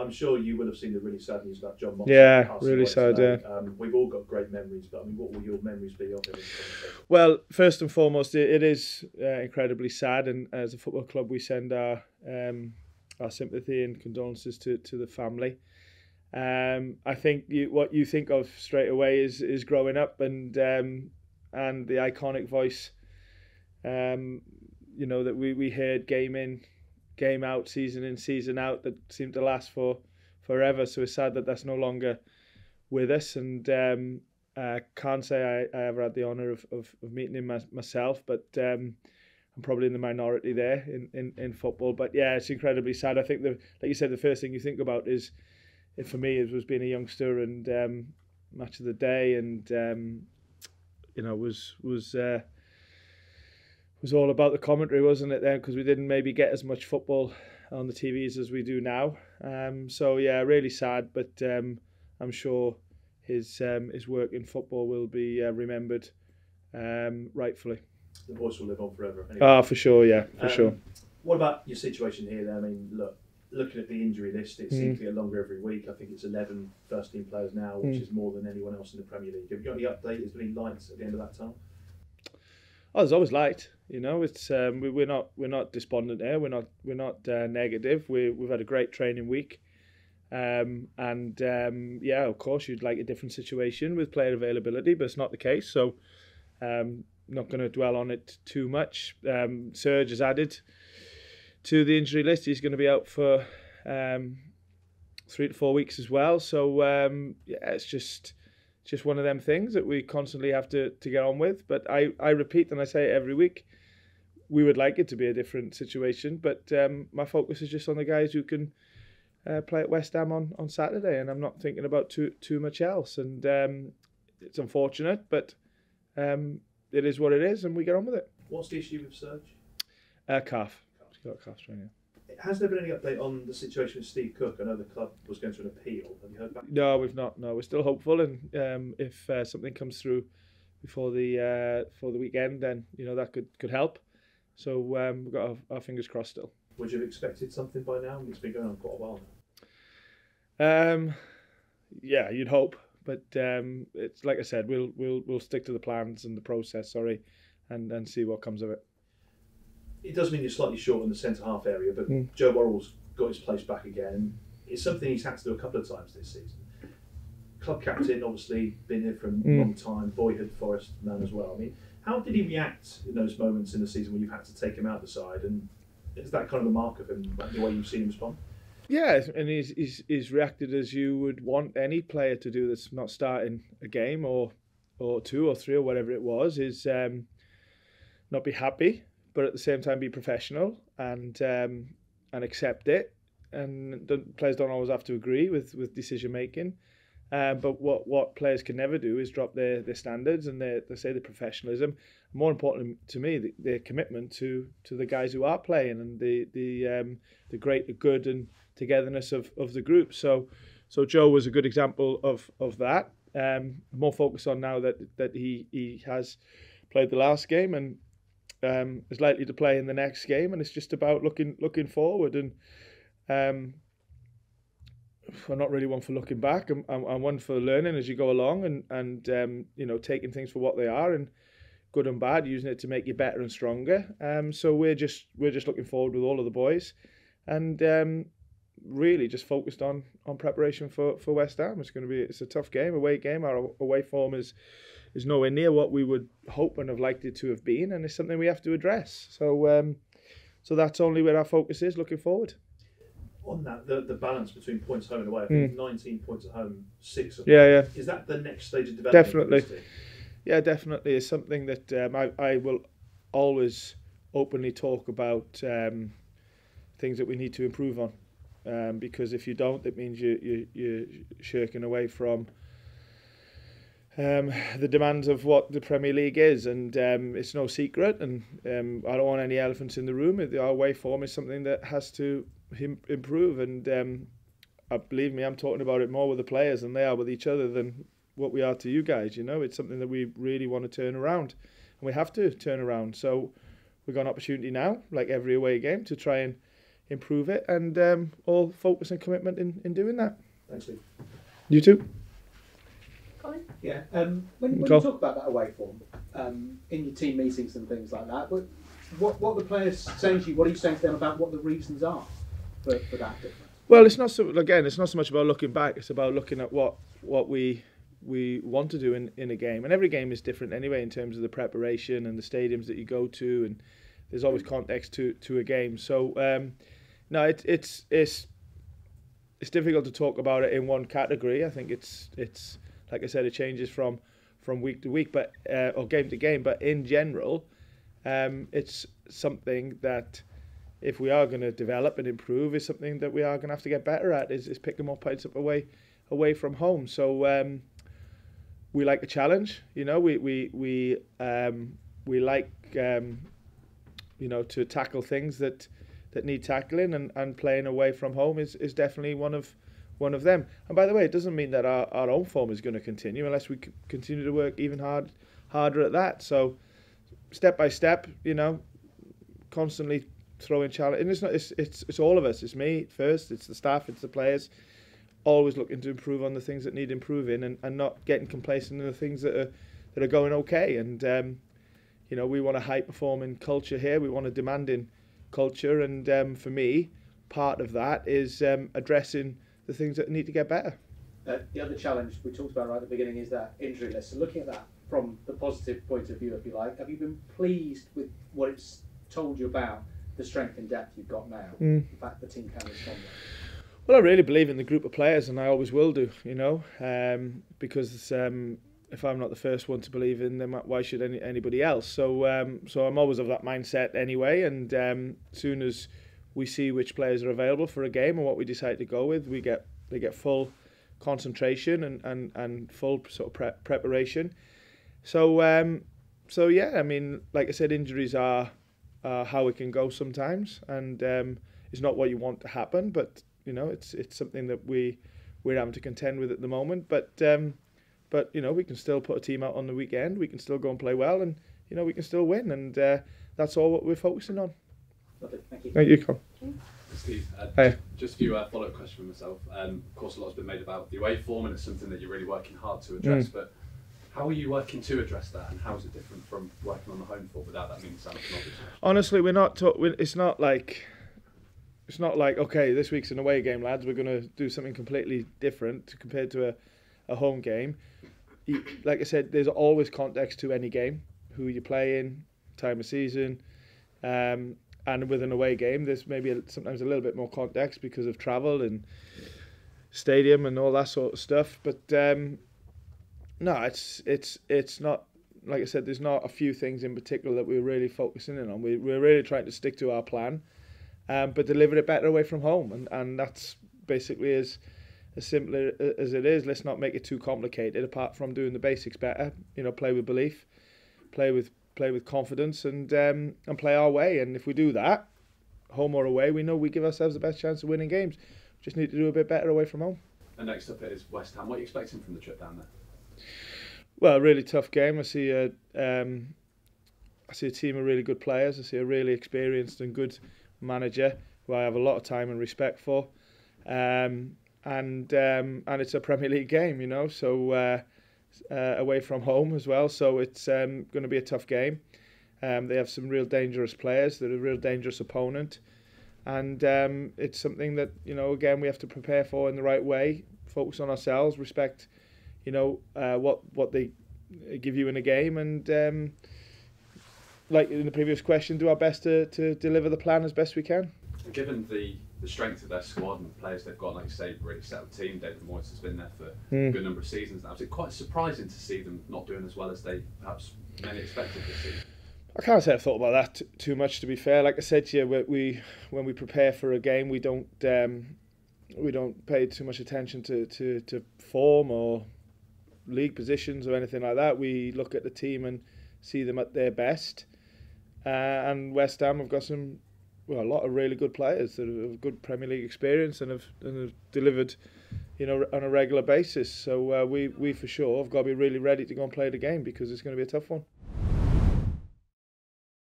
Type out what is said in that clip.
I'm sure you will have seen the really sad news about John Motson. Yeah, really sad, today. Um, we've all got great memories, but I mean, what will your memories be of him? Well, first and foremost, it, it is uh, incredibly sad, and as a football club, we send our um, our sympathy and condolences to, to the family. Um, I think you, what you think of straight away is is growing up and um, and the iconic voice. Um, you know that we, we heard game in, game out, season in, season out that seemed to last for forever. So it's sad that that's no longer with us. And um, I can't say I, I ever had the honour of, of, of meeting him my, myself, but um, I'm probably in the minority there in, in, in football. But yeah, it's incredibly sad. I think the like you said, the first thing you think about is, for me, it was being a youngster and um, match of the day, and um, you know was was. Uh, was all about the commentary, wasn't it? Then because we didn't maybe get as much football on the TVs as we do now. Um, so yeah, really sad, but um, I'm sure his um, his work in football will be uh, remembered um, rightfully. The voice will live on forever. Anyway. Oh, for sure, yeah, for um, sure. What about your situation here? Then? I mean, look, looking at the injury list, it seems mm. to get longer every week. I think it's 11 first team players now, which mm. is more than anyone else in the Premier League. Have you got any update? Is there any lights at the end of that tunnel? Oh, there's always light. You know, it's um, we, we're not we're not despondent there. We're not we're not uh, negative. We we've had a great training week, um, and um, yeah, of course you'd like a different situation with player availability, but it's not the case. So, um, not going to dwell on it too much. Um, Serge has added to the injury list. He's going to be out for um, three to four weeks as well. So um, yeah, it's just just one of them things that we constantly have to, to get on with. But I, I repeat and I say it every week, we would like it to be a different situation. But um, my focus is just on the guys who can uh, play at West Ham on, on Saturday, and I'm not thinking about too too much else. And um, it's unfortunate, but um, it is what it is, and we get on with it. What's the issue with Serge? Uh, calf. He's got a calf strain. Yeah. Has there been any update on the situation with Steve Cook? I know the club was going to an appeal. Have you heard back? No, we've not. No, we're still hopeful, and um, if uh, something comes through before the uh, for the weekend, then you know that could could help. So um, we've got our, our, fingers crossed still. Would you have expected something by now? It's been going on quite a while now. Um, yeah, you'd hope, but um, it's like I said, we'll we'll we'll stick to the plans and the process. Sorry, and and see what comes of it it does mean you're slightly short in the centre half area, but mm. Joe Worrall's got his place back again. It's something he's had to do a couple of times this season. Club captain, obviously, been here for a mm. long time, boyhood Forest man as well. I mean, how did he react in those moments in the season when you've had to take him out the side? And is that kind of the mark of him, the way you've seen him respond? Yeah, and he's, he's, he's reacted as you would want any player to do that's not starting a game or or two or three or whatever it was, is um, not be happy but at the same time be professional and um, and accept it. And players don't always have to agree with with decision making. Um, but what, what players can never do is drop their, their standards and their, say the professionalism. More important to me, the, their commitment to, to the guys who are playing and the the um, the great good and togetherness of, of the group. So so Joe was a good example of of that. Um, more focus on now that that he he has played the last game and um, is likely to play in the next game, and it's just about looking looking forward. And um, I'm not really one for looking back. I'm, I'm, I'm one for learning as you go along, and and um, you know taking things for what they are, and good and bad, using it to make you better and stronger. Um, so we're just we're just looking forward with all of the boys, and um, really just focused on on preparation for for West Ham. It's going to be it's a tough game, away game. Our away form is is nowhere near what we would hope and have liked it to have been, and it's something we have to address. So, um, so that's only where our focus is looking forward. On that, the, the balance between points home and away, I think mm. 19 points at home, six at yeah, yeah. Is that the next stage of development? Definitely. Yeah, definitely. It's something that um, I, I will always openly talk about um, things that we need to improve on. Um, because if you don't, it means you, you, you're shirking away from um, the demands of what the Premier League is, and um, it's no secret. And um, I don't want any elephants in the room. Our away form is something that has to improve, and um, believe me, I'm talking about it more with the players than they are with each other than what we are to you guys. You know, it's something that we really want to turn around, and we have to turn around. So we've got an opportunity now, like every away game, to try and improve it, and um, all focus and commitment in, in doing that. Thanks, Steve. You too. Colin? Yeah. Um, when, when you talk about that away form um, in your team meetings and things like that, what what, what are the players saying to you? What are you saying to them about what the reasons are for, for that difference? Well, it's not so again. It's not so much about looking back. It's about looking at what what we we want to do in, in a game, and every game is different anyway in terms of the preparation and the stadiums that you go to, and there's always context to to a game. So um, no, it, it's it's it's difficult to talk about it in one category. I think it's it's like I said, it changes from from week to week, but uh, or game to game. But in general, um, it's something that if we are going to develop and improve, is something that we are going to have to get better at. Is, is picking more points up away away from home. So um, we like a challenge. You know, we we we um, we like um, you know to tackle things that that need tackling, and, and playing away from home is, is definitely one of one of them. And by the way, it doesn't mean that our, our own form is going to continue unless we continue to work even hard harder at that. So step by step, you know, constantly throwing challenge. And it's not it's it's it's all of us. It's me first. It's the staff. It's the players. Always looking to improve on the things that need improving, and, and not getting complacent in the things that are that are going okay. And um, you know, we want a high performing culture here. We want a demanding culture, and um, for me, part of that is um, addressing the things that need to get better. Uh, the other challenge we talked about right at the beginning is that injury list. So looking at that from the positive point of view, if you like, have you been pleased with what it's told you about the strength and depth you've got now? Mm. The fact the team can respond. Well, I really believe in the group of players, and I always will do. You know, um, because um, if I'm not the first one to believe in them, why should any, anybody else? So, um, so I'm always of that mindset anyway. And um, soon as we see which players are available for a game and what we decide to go with, we get they get full concentration and, and, and full sort of pre- preparation. So, um, so yeah, I mean, like I said, injuries are, how it can go sometimes, and um, it's not what you want to happen, but you know, it's it's something that we we're having to contend with at the moment. But um, but you know, we can still put a team out on the weekend. We can still go and play well, and you know, we can still win, and uh, that's all what we're focusing on. Lovely, thank you. Thank you, Con. Steve, uh, Hey. just a few uh, follow-up questions from myself. Um, of course, a lot's been made about the away form, and it's something that you're really working hard to address. Mm. But how are you working to address that, and how is it different from working on the home form without that meaning sounding obvious? Honestly, we're not. Ta- we it's not like. It's not like okay, this week's an away game, lads. We're going to do something completely different compared to a, a home game. Like I said, there's always context to any game. Who you're playing, time of season, um, and with an away game, there's maybe a, sometimes a little bit more context because of travel and stadium and all that sort of stuff. But um, no, it's it's it's not like I said. There's not a few things in particular that we're really focusing in on. We we're really trying to stick to our plan, um, but deliver it better away from home, and and that's basically as as simple as it is. Let's not make it too complicated. Apart from doing the basics better, you know, play with belief, play with play with confidence, and um, and play our way. And if we do that, home or away, we know we give ourselves the best chance of winning games. Just need to do a bit better away from home. And next up is West Ham. What are you expecting from the trip down there? Well, a really tough game. I see a, um, I see a team of really good players. I see a really experienced and good manager who I have a lot of time and respect for. Um, and um, and it's a Premier League game, you know, so uh, uh, away from home as well. So it's um, going to be a tough game. Um, they have some real dangerous players. They're a real dangerous opponent, and um, it's something that you know again we have to prepare for in the right way. Focus on ourselves, respect, you know, uh, what what they give you in a game, and um, like in the previous question, do our best to, to deliver the plan as best we can. Given the, the strength of their squad and the players they've got, like you say, really settled team. David Moyes has been there for Mm. a good number of seasons now. It quite surprising to see them not doing as well as they perhaps many expected this season? I can't say I've thought about that t- too much. To be fair, like I said to you, we, we when we prepare for a game, we don't um, we don't pay too much attention to, to, to form or league positions or anything like that. We look at the team and see them at their best. Uh, and West Ham have got some well a lot of really good players that have good Premier League experience and have, and have delivered, you know, on a regular basis. So uh, we we for sure have got to be really ready to go and play the game because it's going to be a tough one.